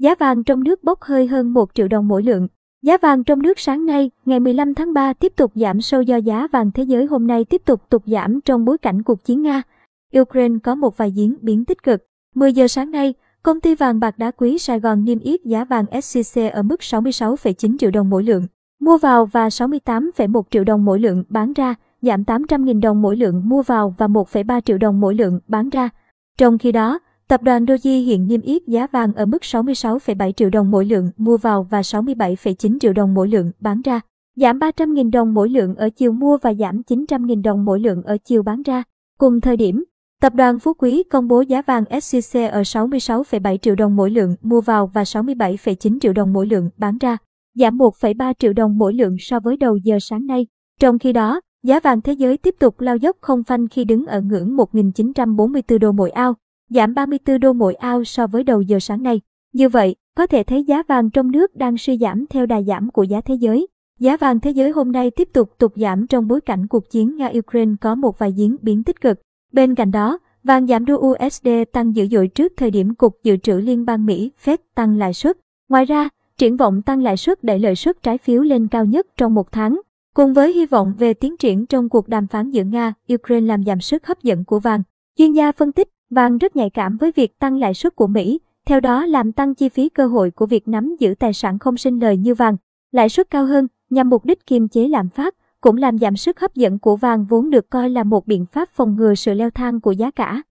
Giá vàng trong nước bốc hơi hơn 1 triệu đồng mỗi lượng. Giá vàng trong nước sáng nay, ngày 15 tháng 3 tiếp tục giảm sâu do giá vàng thế giới hôm nay tiếp tục tụt giảm trong bối cảnh cuộc chiến Nga. Ukraine có một vài diễn biến tích cực. 10 giờ sáng nay, công ty vàng bạc đá quý Sài Gòn niêm yết giá vàng SJC ở mức 66,9 triệu đồng mỗi lượng, mua vào và 68,1 triệu đồng mỗi lượng bán ra, giảm 800.000 đồng mỗi lượng mua vào và 1,3 triệu đồng mỗi lượng bán ra. Trong khi đó, Tập đoàn Doji hiện niêm yết giá vàng ở mức 66,7 triệu đồng mỗi lượng mua vào và 67,9 triệu đồng mỗi lượng bán ra, giảm 300.000 đồng mỗi lượng ở chiều mua và giảm 900.000 đồng mỗi lượng ở chiều bán ra. Cùng thời điểm, Tập đoàn Phú Quý công bố giá vàng SJC ở 66,7 triệu đồng mỗi lượng mua vào và 67,9 triệu đồng mỗi lượng bán ra, giảm 1,3 triệu đồng mỗi lượng so với đầu giờ sáng nay. Trong khi đó, giá vàng thế giới tiếp tục lao dốc không phanh khi đứng ở ngưỡng 1.944 đô mỗi ao giảm 34 đô mỗi ao so với đầu giờ sáng nay. Như vậy, có thể thấy giá vàng trong nước đang suy giảm theo đà giảm của giá thế giới. Giá vàng thế giới hôm nay tiếp tục tụt giảm trong bối cảnh cuộc chiến Nga-Ukraine có một vài diễn biến tích cực. Bên cạnh đó, vàng giảm đô USD tăng dữ dội trước thời điểm Cục Dự trữ Liên bang Mỹ Fed tăng lãi suất. Ngoài ra, triển vọng tăng lãi suất đẩy lợi suất trái phiếu lên cao nhất trong một tháng. Cùng với hy vọng về tiến triển trong cuộc đàm phán giữa Nga, Ukraine làm giảm sức hấp dẫn của vàng. Chuyên gia phân tích, Vàng rất nhạy cảm với việc tăng lãi suất của Mỹ, theo đó làm tăng chi phí cơ hội của việc nắm giữ tài sản không sinh lời như vàng. Lãi suất cao hơn nhằm mục đích kiềm chế lạm phát, cũng làm giảm sức hấp dẫn của vàng vốn được coi là một biện pháp phòng ngừa sự leo thang của giá cả.